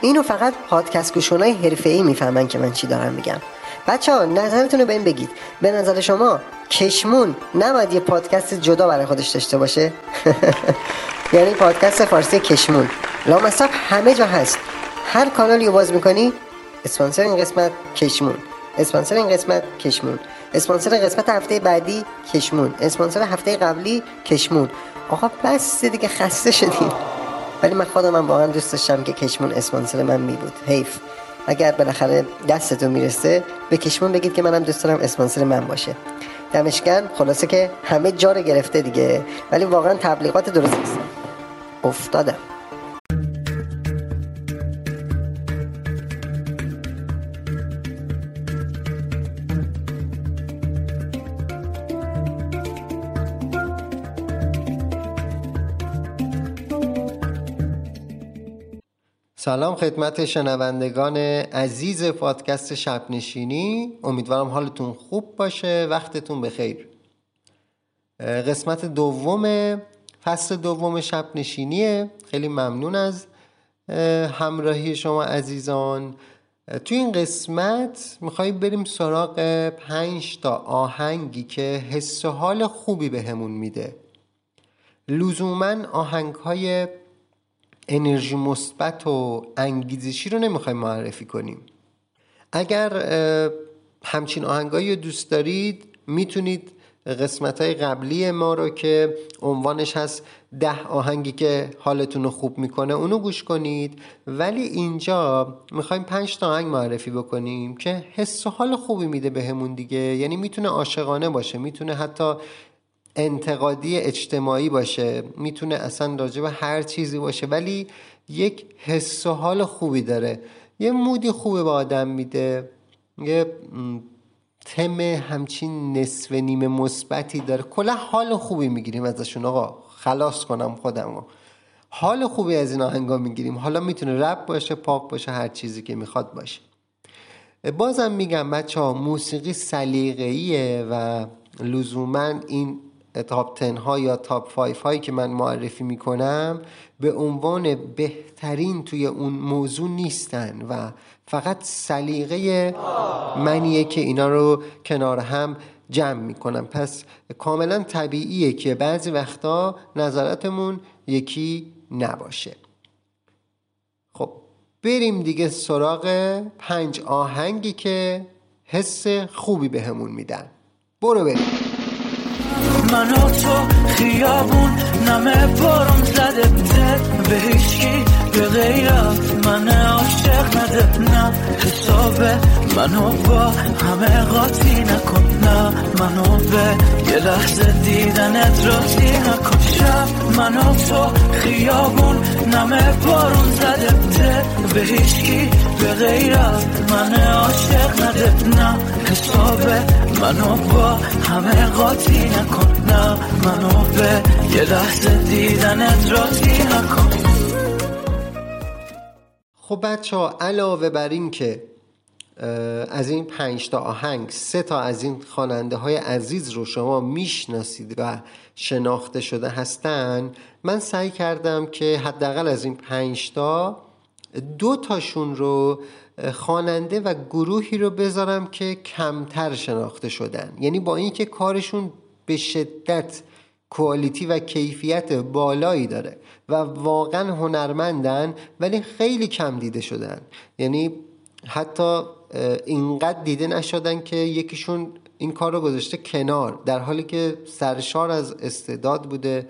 اینو فقط پادکست گوشونای حرفه‌ای می‌فهمن که من چی دارم میگم. بچه ها نظرتون رو به این بگید. به نظر شما کشمون نباید یه پادکست جدا برای خودش داشته باشه؟ یعنی پادکست فارسی کشمون لامصب همه جا هست. هر کانالی رو باز می‌کنی اسپانسر این قسمت کشمون اسپانسر این قسمت کشمون اسپانسر قسمت هفته بعدی کشمون اسپانسر هفته قبلی کشمون آقا بس دیگه خسته شدیم. ولی من خودم من واقعا دوست داشتم که کشمون اسپانسر من می بود. حیف. اگر بالاخره دستتون می‌رسه به کشمون بگید که منم دوست دارم اسپانسر من باشه. دمشکن خلاصه که همه جا رو گرفته دیگه. ولی واقعا تبلیغات درست نیست. افتادم. سلام خدمت شنوندگان عزیز پادکست شب نشینی امیدوارم حالتون خوب باشه. وقتتون بخیر. قسمت دوم فصل دوم شب نشینیه خیلی ممنون از همراهی شما عزیزان. تو این قسمت میخواییم بریم سراغ پنج تا آهنگی که حس و حال خوبی بهمون به میده. لزوما آهنگ های انرژی مثبت و انگیزشی رو نمی‌خوایم معرفی کنیم. اگر همچین آهنگایی رو دوست دارید می‌تونید قسمت های قبلی ما رو که عنوانش هست ده آهنگی که حالتون رو خوب می‌کنه اونو گوش کنید. ولی اینجا می‌خوایم پنج تا آهنگ معرفی بکنیم که حس و حال خوبی میده بهمون دیگه. یعنی می‌تونه عاشقانه باشه می‌تونه حتی انتقادی اجتماعی باشه می‌تونه اصلا راجع به هر چیزی باشه ولی یک حس و حال خوبی داره. یه مودی خوبه به آدم میده یه تم همچین نصف نیمه مثبتی داره. کلا حال خوبی می‌گیریم ازشون آقا. خلاص کنم خودم حال خوبی از این آهنگا می‌گیریم. حالا می‌تونه رب باشه پاک باشه هر چیزی که می‌خواد باشه. بازم میگم بچه ها موسیقی سلیقه‌ایه و لزوما این تاپ 10 ها یا تاپ 5 هایی که من معرفی می‌کنم به عنوان بهترین توی اون موضوع نیستن و فقط سلیقه منیه که اینا رو کنار هم جمع می‌کنم. پس کاملا طبیعیه که بعضی وقتا نظراتمون یکی نباشه. خب بریم دیگه سراغ پنج آهنگی که حس خوبی بهمون به میدن. برو بریم. من و تو خیابون نمه بارون زده بده به هیچکی به غیرت. من عاشق نده. نه حساب منو با همه قاطی نکن. نه منو به یه لحظه دیدنت راتی نکن. شب منو تو خیابون نمه بارون زده. بده به هیچکی به غیرت من عاشق نده. نه حساب منو با همه قاطی نکن. نه منو به یه لحظه دیدنت راتی نکن. خب بچه ها علاوه بر این که از این پنج تا آهنگ سه تا از این خواننده های عزیز رو شما می‌شناسید و شناخته شده هستن من سعی کردم که حداقل از این پنج تا دو تاشون رو خواننده و گروهی رو بذارم که کمتر شناخته شدن. یعنی با اینکه کارشون به شدت کوالیتی و کیفیت بالایی داره و واقعا هنرمندن ولی خیلی کم دیده شدن. یعنی حتی اینقدر دیده نشدن که یکیشون این کار رو گذاشته کنار در حالی که سرشار از استعداد بوده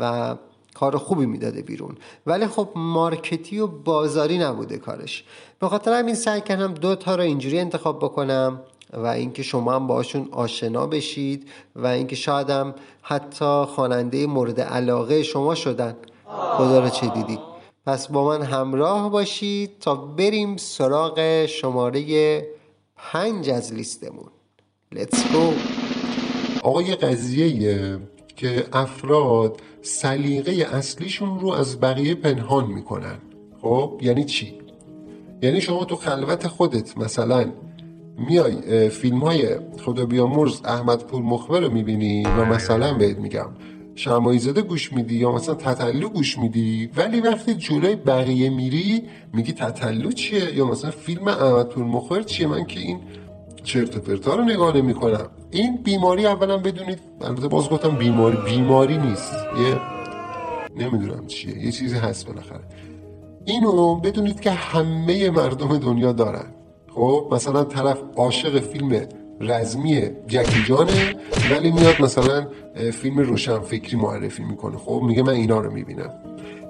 و کار خوبی می‌داده بیرون. ولی خب مارکتی و بازاری نبوده کارش. به خاطر همین سعی کردم دو تا رو اینجوری انتخاب بکنم. و اینکه شما هم باشون آشنا بشید و اینکه شاید هم حتی خواننده مورد علاقه شما شدن. خدا رو چه دیدی. پس با من همراه باشید تا بریم سراغ شماره پنج از لیستمون. Let's go. آقا یه قضیه که افراد سلیقه اصلیشون رو از بقیه پنهان می‌کنن. خب؟ یعنی چی؟ یعنی شما تو خلوت خودت مثلا میای فیلم های خدا بیامرز احمد پور مخبر رو می‌بینی؟ و مثلا بهت میگم. شمایی زده گوش میدی یا مثلا تتلو گوش میدی؟ ولی وقتی جلوی بقیه میری میگی تتلو چیه؟ یا مثلا فیلم احمد مخبر چیه؟ من که این چرت و پرتا رو نگاه نمی کنم این بیماری اولا بدونید البته باز گفتم بیماری بیماری نیست. یه نمی‌دونم چیه. یه چیزی هست بالاخره. اینو بدونید که همه مردم دنیا دارن. خب مثلا طرف عاشق فیلم رزمی جکی جانه ولی میاد مثلا فیلم روشن فکری معرفی می‌کنه. خب میگه من اینا رو می‌بینم.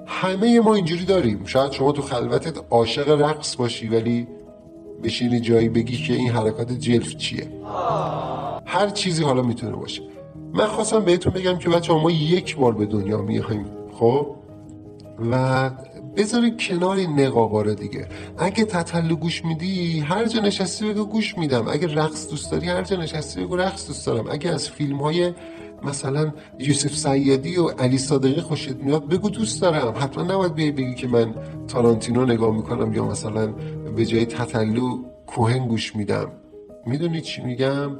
همه ما اینجوری داریم. شاید شما تو خلوتت عاشق رقص باشی ولی بشینی جایی بگی که این حرکات جلف چیه. هر چیزی حالا می‌تونه باشه. من خواستم بهتون بگم که بچه ما یک بار به دنیا میایم خب؟ و بذارید کنار این نقاباره دیگه. اگه تطلو گوش میدی هر جا نشستی بگو گوش میدم. اگه رقص دوست داری هر جا نشستی بگو رقص دوست دارم. اگه از فیلم های مثلا یوسف سیادی و علی صادقی خوشت میاد بگو دوست دارم. حتما نباید بیای بگی که من تارانتینو نگاه می‌کنم یا مثلا به جای تطلو کوهن گوش میدم. می‌دونی چی میگم؟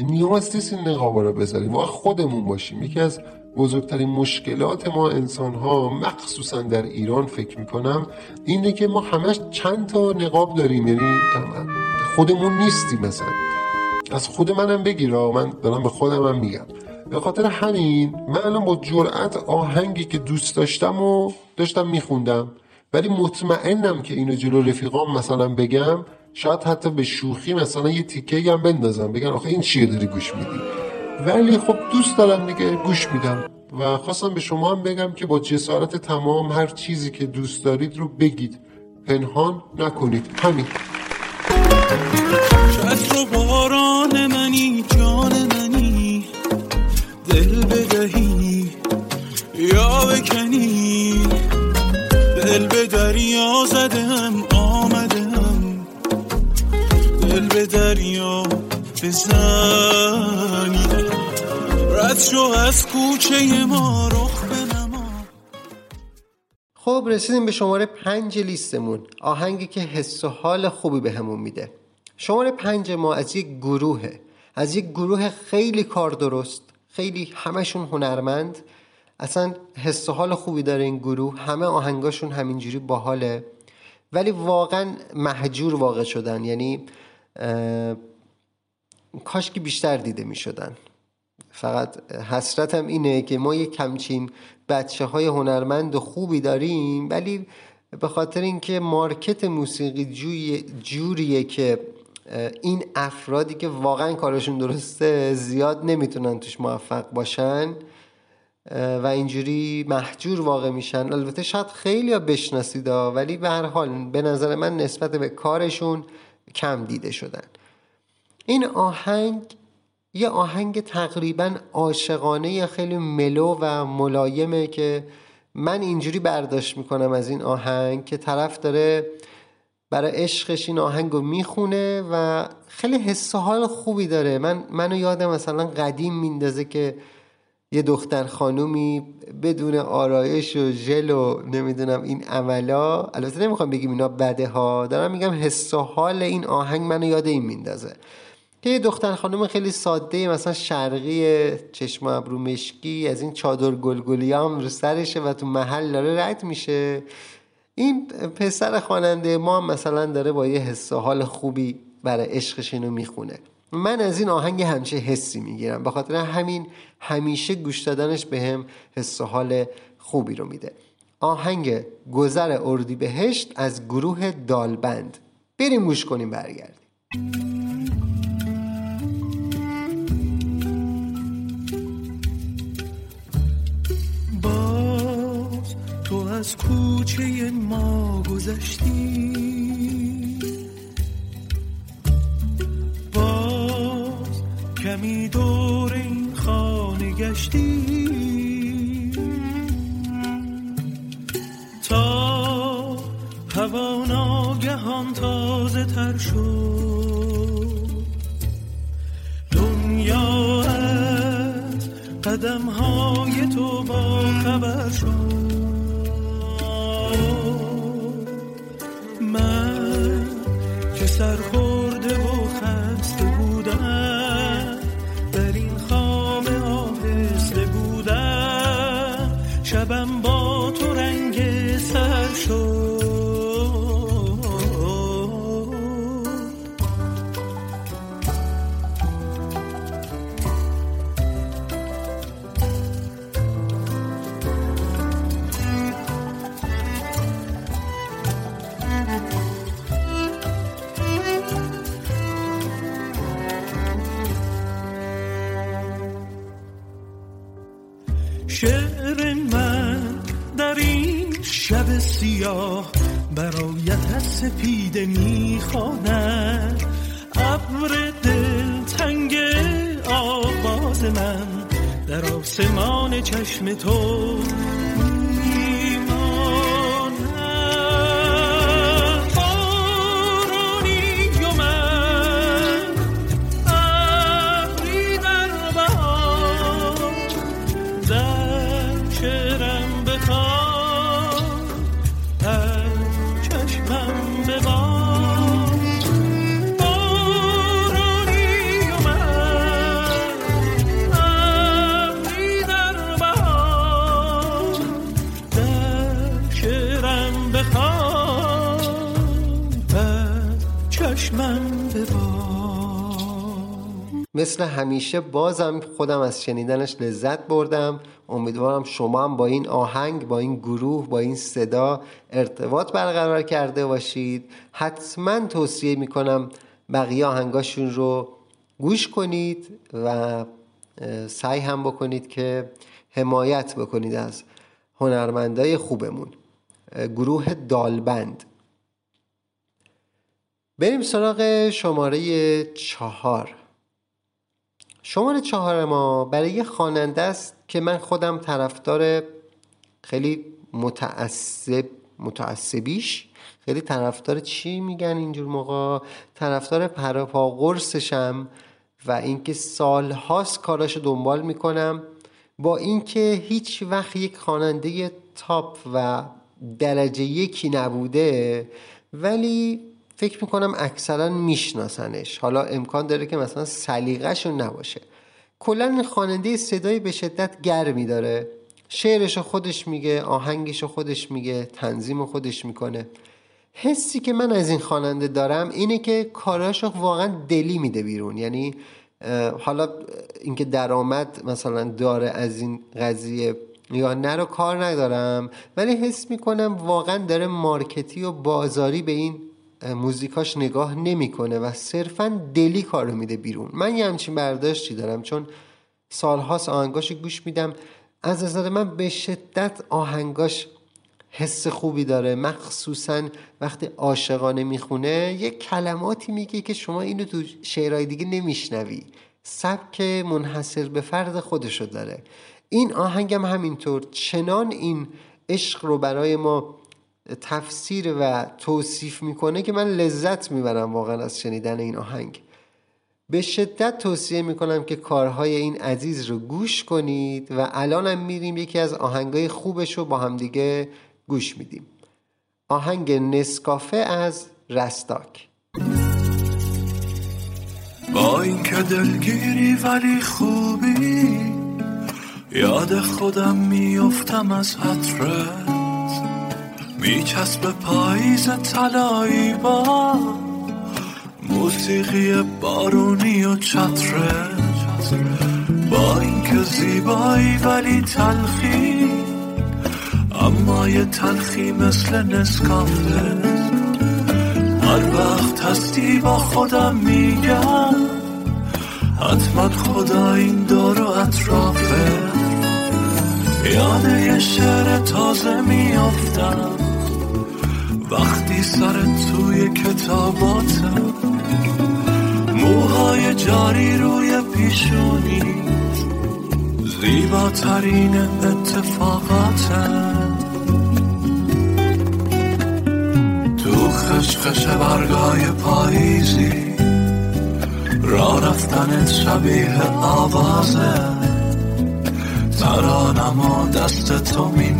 نیاز نیست این نقابه رو بذاریم. ما خودمون باشیم. یکی از بزرگترین مشکلات ما انسان ها مخصوصا در ایران فکر می‌کنم اینه که ما همش چند تا نقاب داریم. یعنی خودمون نیستیم مثلا. از خود منم بگیرا من دارم به خودم هم میگم. به خاطر همین من الان با جرأت آهنگی که دوست داشتم و داشتم میخوندم ولی مطمئنم که اینو جلو رفیقام مثلا بگم شاید حتی به شوخی مثلا یه تیکه هم بندازم. بگن آخه این چیه داری گوش میدی؟ ولی خب دوست دارم دیگه گوش میدم و خواستم به شما هم بگم که با جسارت تمام هر چیزی که دوست دارید رو بگید. پنهان نکنید. همین. رسیدیم به شماره پنج لیستمون. آهنگی که حس و حال خوبی به میده. شماره پنج ما از یک گروهه. از یک گروه خیلی کار درست خیلی همشون هنرمند. اصلا حس و حال خوبی داره این گروه. همه آهنگاشون همینجوری باحاله. ولی واقعا محجور واقع شدن. یعنی کاش که بیشتر دیده می شدن فقط حسرتم اینه که ما یک کمچین بچه های هنرمند خوبی داریم ولی به خاطر اینکه مارکت موسیقی جوی جوریه که این افرادی که واقعا کارشون درسته زیاد نمی‌تونن توش موفق باشن و اینجوری محجور واقع میشن. البته شاید خیلی ها بشناسید ولی به هر حال به نظر من نسبت به کارشون کم دیده شدن. این آهنگ یه آهنگ تقریبا عاشقانه خیلی ملو و ملایمه که من اینجوری برداشت می‌کنم از این آهنگ که طرف داره برای عشقش این آهنگ رو می‌خونه و خیلی حس حال خوبی داره. من منو یادم مثلا قدیم میندازه که یه دختر خانومی بدون آرایش و ژل و نمی‌دونم این عملا البته نمی‌خوام بگیم اینا بده ها دارم میگم حس و حال این آهنگ منو یاد این میندازه. که یه دختر خانم خیلی ساده مثلا شرقی چشم ابرو مشکی از این چادر گلگلی هم رو سرشه و تو محل داره رد میشه. این پسر خواننده ما مثلا داره با یه حس حال خوبی برای عشقش اینو می‌خونه. من از این آهنگ همچه حسی می‌گیرم به خاطر همین همیشه گوش دادنش به هم حس حال خوبی رو میده. آهنگ گذر اردی بهشت از گروه دالبند. بریم گوش کنیم برگردیم. از کوچه ما گذشتی. باز کمی دور این خانه گشتی. تا هوا ناگهان تازه تر شد. دنیا از قدم های تو با خبر شد. سرخورده همیشه بازم خودم از شنیدنش لذت بردم. امیدوارم شما هم با این آهنگ با این گروه با این صدا ارتباط برقرار کرده باشید. حتما توصیه می‌کنم بقیه آهنگاشون رو گوش کنید و سعی هم بکنید که حمایت بکنید از هنرمندای خوبمون. گروه دالبند. بریم سراغ شماره چهار. شماره چهار ما برای یه خواننده است که من خودم طرفدار خیلی متعصب متعصبیش. خیلی طرفدار چی میگن اینجور موقع؟ طرفدار پراپا قرصشم و اینکه سالهاست کاراش دنبال می‌کنم. با اینکه هیچ وقت یک خواننده تاپ و درجه یکی نبوده ولی فکر می‌کنم اکثرا میشناسنش. حالا امکان داره که مثلا سلیقهشون نباشه. کلا خواننده صدای به شدت گرمی داره. شعرش خودش میگه آهنگش خودش میگه تنظیم خودش می‌کنه. حسی که من از این خواننده دارم اینه که کاراش واقعا دلی میده بیرون. یعنی حالا اینکه درآمد مثلا داره از این قضیه یا نه رو کار ندارم ولی حس می‌کنم واقعا داره مارکتی و بازاری به این موزیکاش نگاه نمی‌کنه و صرفا دلی کارو میده بیرون. من یه همچین برداشتی دارم چون سالهاست آهنگاش گوش میدم. از نظر من به شدت آهنگاش حس خوبی داره. مخصوصا وقتی عاشقانه می‌خونه یه کلماتی میگه که شما اینو تو شعرهای دیگه نمیشنوی. سبک منحصر به فرد خودشو داره. این آهنگم همینطور. چنان این عشق رو برای ما تفسیر و توصیف می‌کنه که من لذت می‌برم واقعا از شنیدن این آهنگ. به شدت توصیه می‌کنم که کارهای این عزیز رو گوش کنید و الانم میریم یکی از آهنگای خوبش رو با همدیگه گوش میدیم. آهنگ نسکافه از رستاک. با اینکه دلگیری ولی خوبی یاد خودم میفتم از حطرت میچسب پاییز تلایی با موسیقی بارونی و چتره. با اینکه زیبایی ولی تلخی اما یه تلخی مثل نسکافه. هر وقت هستی با خودم میگم حتما خدا این دور و اطرافه. یاد یه شعر تازه میافتم. وقتی سر توی کتاباتم موهای جاری روی پیشونی زیباترین اتفاقاتم. تو خشخش برگای پاییزی را رفتنت شبیه آوازه. ترانم و دست تو می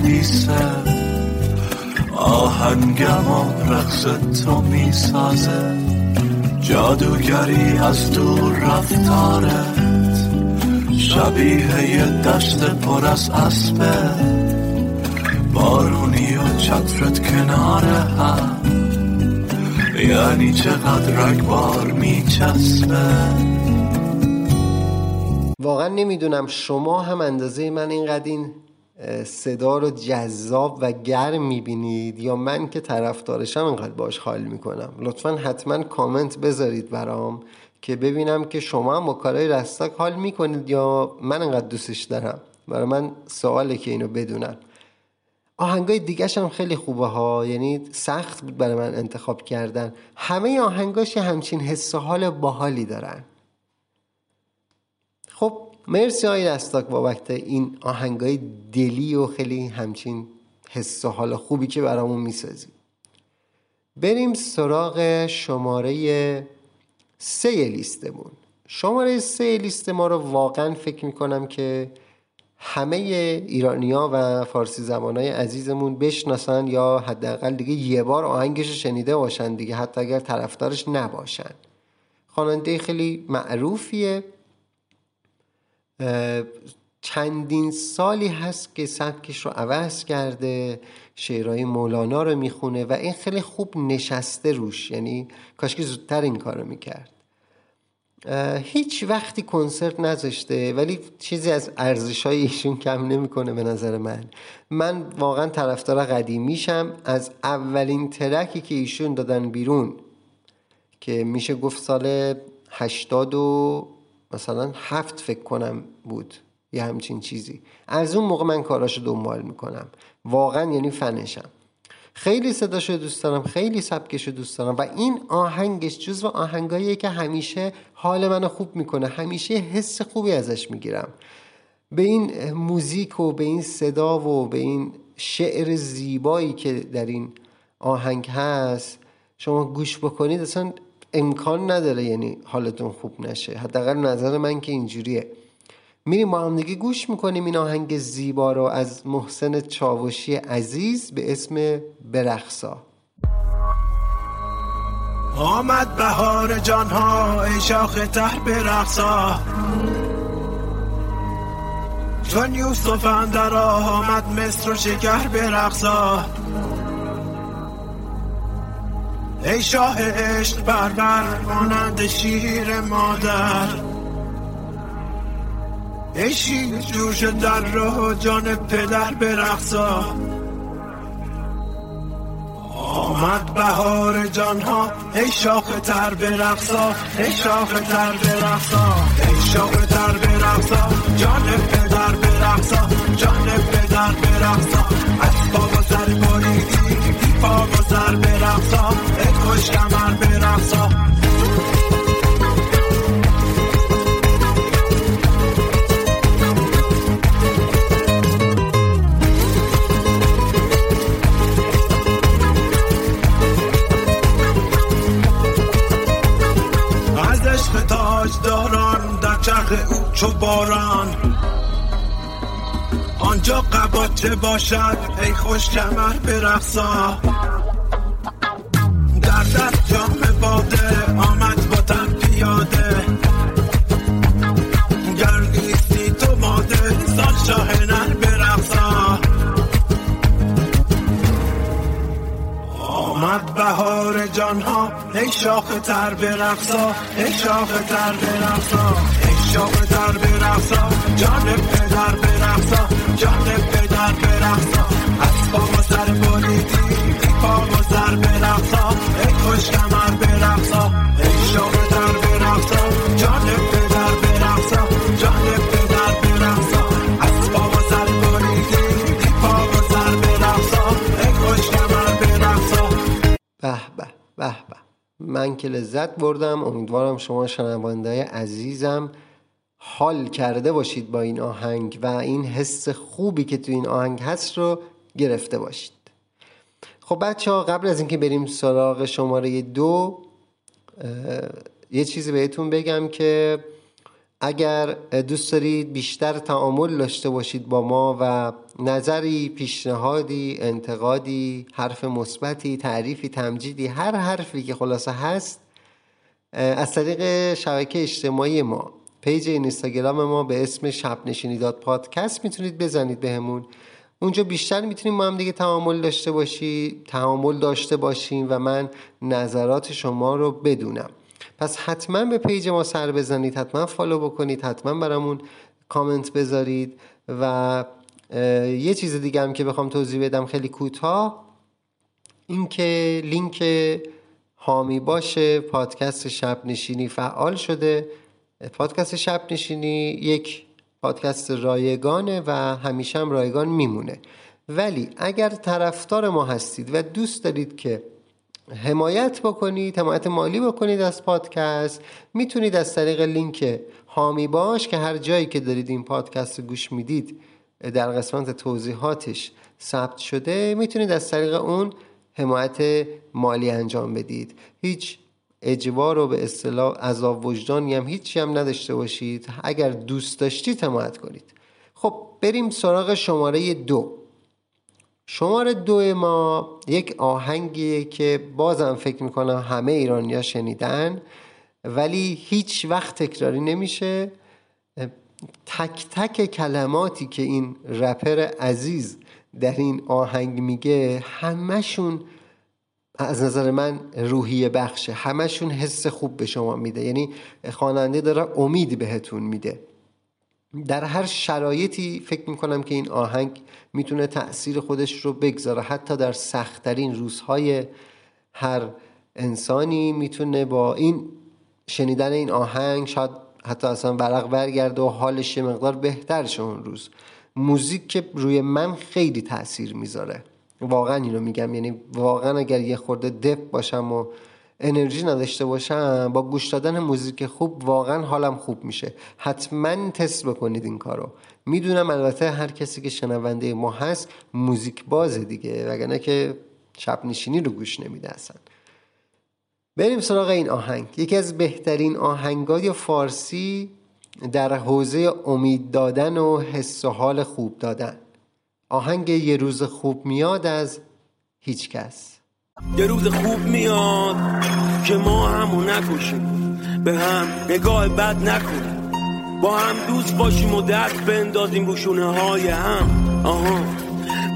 آهنگم و رقص تو می سازه جادوگری از دور رفتارت شبیه یه دشت پر از اسبه. بارونی و چترت کنار هم. یعنی چقدر رگبار میچسبه. واقعا نمی‌دونم شما هم اندازه من اینقدر این صدا رو جذاب و گرم می‌بینید یا من که طرفدارشم اینقدر باش حال می‌کنم؟ لطفا حتما کامنت بذارید برام که ببینم که شما هم با کارهای رستاک حال می‌کنید یا من اینقدر دوستش دارم. برای من سواله که اینو بدونم آهنگای دیگهش هم خیلی خوبه ها. یعنی سخت بود برای من انتخاب کردن. همه آهنگاش همچین حس و حال باحالی دارن. مرسی آقای دستاک بابت این آهنگای دلی و خیلی همچین حس و حال خوبی که برامون می‌سازی. بریم سراغ شماره سه لیستمون. شماره سه لیست ما رو واقعا فکر می‌کنم که همه ایرانیا و فارسی زبانای عزیزمون بشناسن یا حداقل دیگه یه بار آهنگش شنیده باشن دیگه حتی اگر طرفدارش نباشن. خواننده خیلی معروفیه. چندین سالی هست که سبکش رو عوض کرده شعرهای مولانا رو می‌خونه و این خیلی خوب نشسته روش. یعنی کاشکی زودتر این کار رو می‌کرد هیچ وقتی کنسرت نذاشته ولی چیزی از ارزش ایشون کم نمی‌کنه به نظر من. من واقعا طرفدار قدیمیشم. از اولین ترکی که ایشون دادن بیرون که میشه گفت سال هشتاد و مثلا هفت فکر کنم بود یه همچین چیزی. از اون موقع من کاراشو دنبال می‌کنم. واقعا یعنی فنشم. خیلی صداشو دوست دارم خیلی سبکشو دوست دارم و این آهنگش جزو آهنگاییه که همیشه حال منو خوب می‌کنه. همیشه حس خوبی ازش می‌گیرم. به این موزیک و به این صدا و به این شعر زیبایی که در این آهنگ هست شما گوش بکنید اصلا امکان نداره یعنی حالتون خوب نشه. حداقل نظر من که اینجوریه. میریم با هم گوش می‌کنیم. این آهنگ زیبا رو از محسن چاوشی عزیز به اسم برخصا آمد بهار جانها ای شاخ تر برقصا. چون یوسف اندر آمد مصر و شکر برقصا. ای شاه عشق بربر مانند شیر مادر. ای شیر جوش در راه جان پدر برقصا آمد بهار جانها ای شاخ تر برقصا ای شاخ تر برقصا ای شاخ تر برقصا جان پدر برقصا جان پدر برقصا از بابا سر بریدی پا سر برقصا ای خوش کمر عشق تاج داران در چرخ او چو باران قباچه باشد؟ ای خوش کمر برقصا در دست جام باده آمد با تن پیاده. گر نیستی تو ماده سال شاه نر برقصا آمد بهار جانها ای شاخ تر برقصا ای شاخ تر برقصا شاخ تر برقصا جان پدر برقصا جان پدر برقصا. از بابا سر بریدی پا و سر برقصا ای خوش کمر برقصا. ای شاخ تر برقصا جان پدر برقصا جان پدر برقصا. از بابا سر بریدی پا و سر برقصا ای خوش کمر برقصا. به به به به. من که لذت بردم امیدوارم شما شنونده عزیزم حال کرده باشید با این آهنگ و این حس خوبی که تو این آهنگ هست رو گرفته باشید. خب بچه ها قبل از اینکه بریم سراغ شماره دو یه چیزی بهتون بگم که اگر دوست دارید بیشتر تعامل داشته باشید با ما و نظری پیشنهادی انتقادی حرف مثبتی تعریفی تمجیدی هر حرفی که خلاصه هست از طریق شبکه اجتماعی ما پیج اینستاگرام ما به اسم شب نشینی داد پادکست می‌تونید بزنید بهمون. اونجا بیشتر می‌تونیم ما هم دیگه تعامل داشته باشی تعامل داشته باشیم و من نظرات شما رو بدونم. پس حتما به پیج ما سر بزنید حتما follow بکنید حتما برامون کامنت بذارید و یه چیز دیگه هم که بخوام توضیح بدم خیلی کوتاه اینکه لینک حامی باش پادکست شب نشینی فعال شده. پادکست شب نشینی یک پادکست رایگانه و همیشه هم رایگان میمونه. ولی اگر طرفدار ما هستید و دوست دارید که حمایت بکنید حمایت مالی بکنید از پادکست می‌تونید از طریق لینک هامی باش که هر جایی که دارید این پادکست رو گوش می‌دید در قسمت توضیحاتش ثبت شده می‌تونید از طریق اون حمایت مالی انجام بدید. هیچ اجبار رو به اصطلاح عذاب وجدانی هم هیچی هم نداشته باشید. اگر دوست داشتید حمایت کنید. خب بریم سراغ شماره دو. شماره دو ما یک آهنگیه که بازم فکر می‌کنم همه ایرانیا شنیدن ولی هیچ وقت تکراری نمیشه. تک تک کلماتی که این رپر عزیز در این آهنگ میگه همشون از نظر من روحیه بخشه همشون حس خوب به شما میده. یعنی خواننده داره امید بهتون میده. در هر شرایطی فکر می‌کنم که این آهنگ می‌تونه تاثیر خودش رو بگذاره. حتی در سختترین روزهای هر انسانی می‌تونه با این شنیدن این آهنگ شاید حتی اصلا ورق برگرده و حالش مقدار بهتر شه اون روز. موزیک که روی من خیلی تاثیر می‌ذاره. واقعا اینو میگم. یعنی واقعا اگر یه خورده دپ باشم و انرژی نداشته باشم با گوش دادن موزیک خوب واقعا حالم خوب میشه. حتما تست بکنید این کارو. می‌دونم البته هر کسی که شنونده ما هست موزیک بازه دیگه وگرنه که شب نشینی رو گوش نمیده اصلا. بریم سراغ این آهنگ. یکی از بهترین آهنگای فارسی در حوزه امید دادن و حس و حال خوب دادن. آهنگ یه روز خوب میاد از هیچ کس. یه روز خوب میاد که ما همو نکشیم به هم نگاه بد نکنیم. با هم دوست باشیم و دست بندازیم بوشونه های هم. آها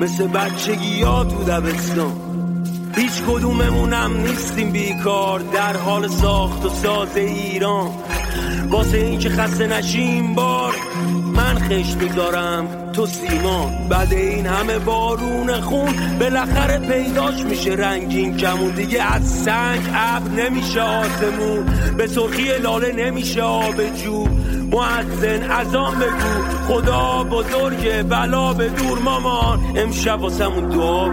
مثل بچگی ها تو دبستان. هیچ کدوممونم نیستیم بیکار در حال ساخت و ساز ایران. واسه اینکه خسته نشیم بار خش می‌ذارم تو سیما بعد این همه بارون خون بالاخره پیداش میشه. رنگین کمون دیگه از سنگ ابر نمیشه آسمون. به سرخی لاله نمیشه آب جو. معزن ازان بگو. خدا بزرگه بلا به دور مامان. امشب واسمون دعا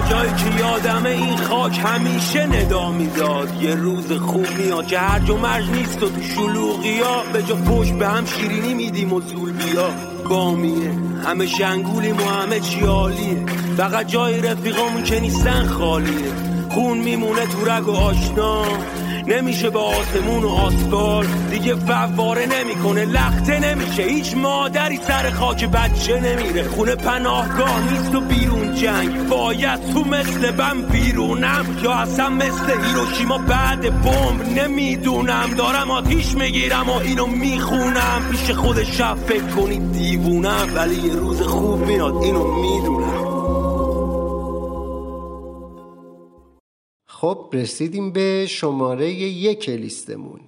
بگو همیشه ندا می‌داد یه روز خوب میاد که هر و مرج نیست و تو شلوغی ها به جا پشت به هم شیرینی میدیم و زول بیا. بامیه. همه شنگولیم و همه چیالیه فقط جای رفیقامون که نیستن خالیه. خون میمونه تو رگ و آشنا. نمیشه با آسمون و آسفال. دیگه فواره نمی‌کنه لخته نمیشه. هیچ مادری سر خاک بچه نمیره. خونه پناهگاه نیست و بیرون جنگ. باید تو مثل بم بیرونم. یا اصلا مثل هیروشیما بعد بمب. نمی‌دونم. دارم آتیش می‌گیرم و اینو می‌خونم. پیش خود شب فکر کنید دیوونم. ولی یه روز خوب میاد. اینو می‌دونم. رسیدیم به شماره یک لیستمون.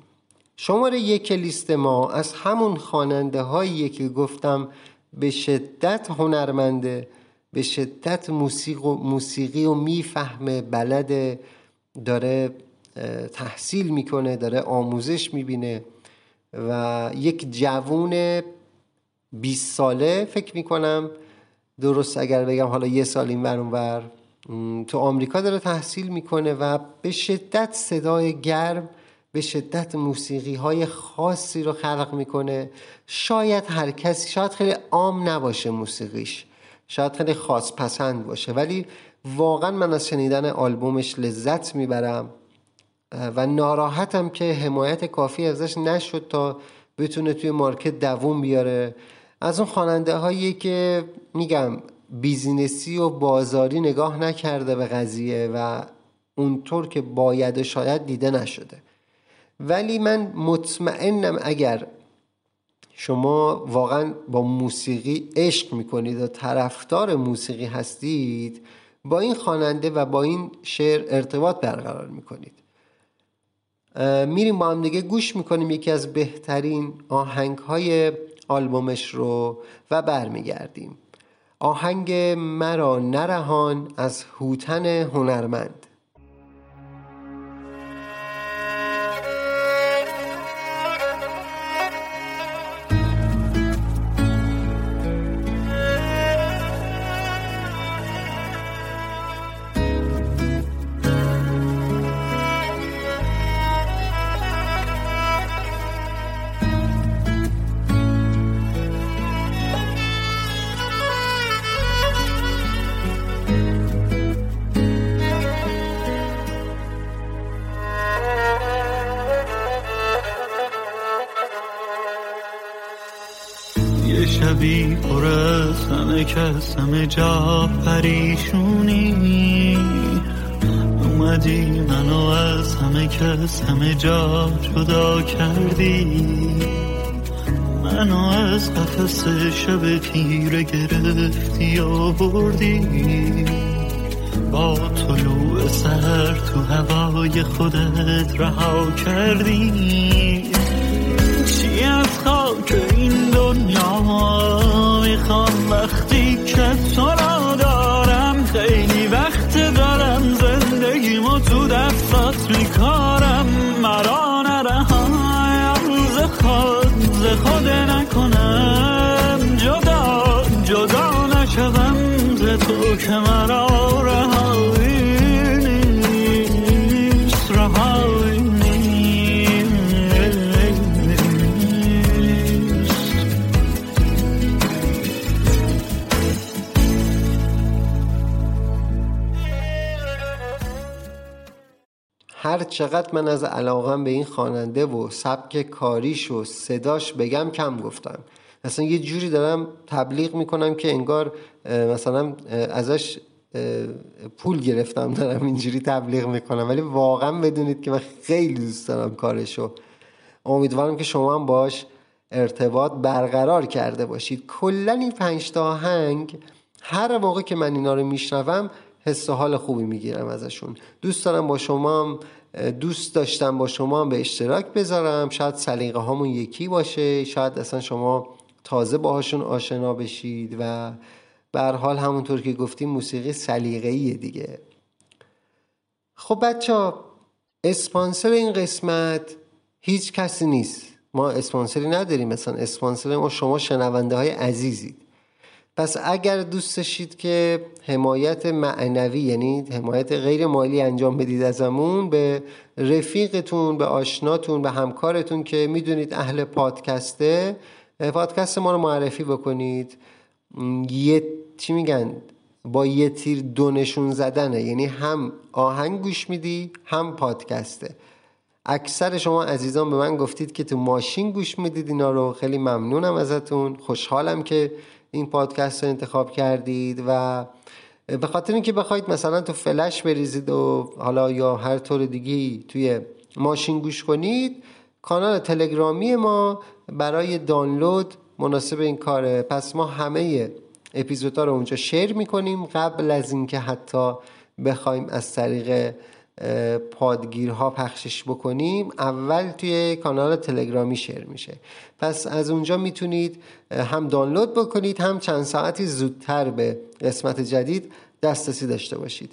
شماره یک لیست ما از همون خواننده هایی که گفتم به شدت هنرمنده به شدت موسیق و موسیقی و می‌فهمه بلد داره تحصیل می‌کنه داره آموزش می‌بینه و یک جوون 20 ساله فکر می‌کنم. درست اگر بگم حالا یه سال این ور تو آمریکا داره تحصیل می‌کنه و به شدت صدای گرم به شدت موسیقی های خاصی رو خلق می‌کنه. شاید هر کسی شاید خیلی عام نباشه موسیقیش. شاید خیلی خاص پسند باشه. ولی واقعا من از شنیدن آلبومش لذت می‌برم. و ناراحتم که حمایت کافی ازش نشد تا بتونه توی market دووم بیاره. از اون خواننده هایی که میگم business ی و بازاری نگاه نکرده به قضیه و اونطور که باید شاید دیده نشده. ولی من مطمئنم اگر شما واقعا با موسیقی عشق می‌کنید و طرفدار موسیقی هستید با این خواننده و با این شعر ارتباط برقرار می‌کنید. میریم با هم دیگه گوش می‌کنیم. یکی از بهترین آهنگ های آلبومش رو و برمیگردیم. آهنگ مرا نرهان از هوتن هنرمند. کس همه جا پریشونی اومدی منو از همه کس همه جا جدا کردی. منو از قفص شب تیره گرفتی و بردی. با طلوع سر تو هوای خودت رها کردی. چی از خاک می‌خوام وقتی که تو هر چقدر من از علاقم به این خواننده و سبک کاریش و صداش بگم کم گفتم. اصلا یه جوری دارم تبلیغ می‌کنم که انگار مثلا ازش پول گرفتم دارم اینجوری تبلیغ می‌کنم. ولی واقعا بدونید که من خیلی دوست دارم کارشو. امیدوارم که شما هم باش ارتباط برقرار کرده باشید. کلا این پنج تا آهنگ هر موقع که من اینا رو میشنوم حس و حال خوبی می‌گیرم ازشون. دوست دارم با شما دوست داشتم با شما به اشتراک بذارم. شاید سلیقه هامون یکی باشه. شاید اصلا شما تازه باهاشون آشنا بشید و به حال همونطور که گفتیم موسیقی سلیقه‌ایه دیگه. خب بچه اسپانسر این قسمت هیچ کسی نیست. ما اسپانسری نداریم. مثلا اسپانسر ما شما شنونده های عزیزید. پس اگر دوست داشتید که حمایت معنوی یعنی حمایت غیر مالی انجام بدید ازمون به رفیقتون به آشناتون به همکارتون که می‌دونید اهل پادکسته پادکست ما رو معرفی بکنید. یه چی میگن؟ با یه تیر دونشون زدنه. یعنی هم آهنگ گوش میدی هم پادکسته اکثر شما عزیزان به من گفتید که تو ماشین گوش می‌دید اینا رو. خیلی ممنونم ازتون. خوشحالم که این پادکست رو انتخاب کردید و به خاطر اینکه بخواید مثلا تو فلش بریزید و حالا یا هر طور دیگه توی ماشین گوش کنید کانال تلگرامی ما برای دانلود مناسب این کاره. پس ما همه اپیزودها رو اونجا شیر می‌کنیم قبل از اینکه حتی بخوایم از طریق پادگیرها پخشش بکنیم اول توی کانال تلگرامی شیر میشه. پس از اونجا می‌تونید هم دانلود بکنید هم چند ساعتی زودتر به قسمت جدید دسترسی داشته باشید.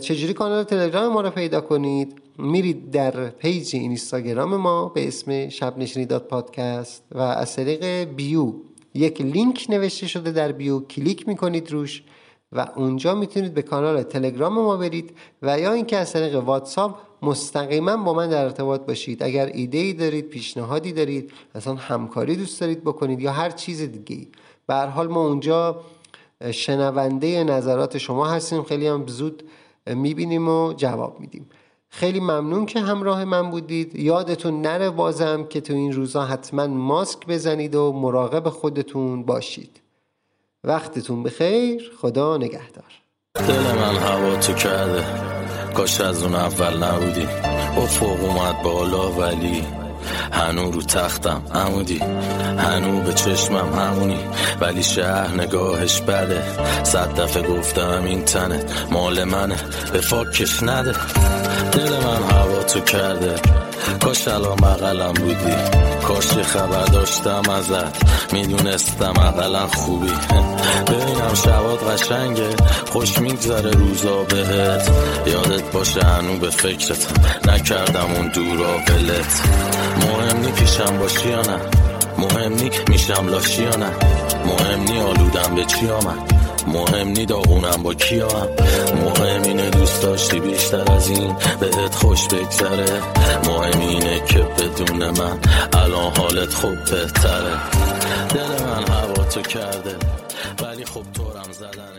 چجوری کانال تلگرام ما رو پیدا کنید؟ میرید در پیج اینستاگرام ما به اسم شب نشینی dot podcast و از طریق bio. یک لینک نوشته شده در bio. کلیک می‌کنید روش. و اونجا می‌تونید به کانال تلگرام ما برید و یا اینکه از طریق واتساپ مستقیما با من در ارتباط باشید. اگر ایده ای دارید پیشنهادی دارید مثلا همکاری دوست دارید بکنید یا هر چیز دیگه به هر حال ما اونجا شنونده نظرات شما هستیم. خیلی هم زود می‌بینیم و جواب میدیم. خیلی ممنون که همراه من بودید. یادتون نره بازم که تو این روزا حتما ماسک بزنید و مراقب خودتون باشید. وقتتون بخیر. خدا نگهدار. دل من هوا تو کرده. کاش از اون اول نبودی. افق اومد بالا ولی هنو رو تختم عمودی. هنو به چشمم همونی. ولی شهر نگاهش بده. صد دفعه گفتم این تنت مال منه. به فاکش نده. دل من هوا تو کرده. کاش الان بغلم بودی. کاش خبر داشتم ازت. می‌دونستم اقلا خوبی. ببینم شبات قشنگه. خوش میگذره روزا بهت. یادت باشه هنو به فکرت نکردم اون دورا ولت مهم نی پیشم باشی یا نه. مهم نی میشم لاشی یا نه. مهم نی آلودم به چی آمد. مهم نی داغونم با کیا هم. مهم اینه دوست داشتی بیشتر از این. بهت خوش بگذره. مهم اینه که بدون من الان حالت خوب بهتره. دل من هوا تو کرده. ولی خب تورم زدنت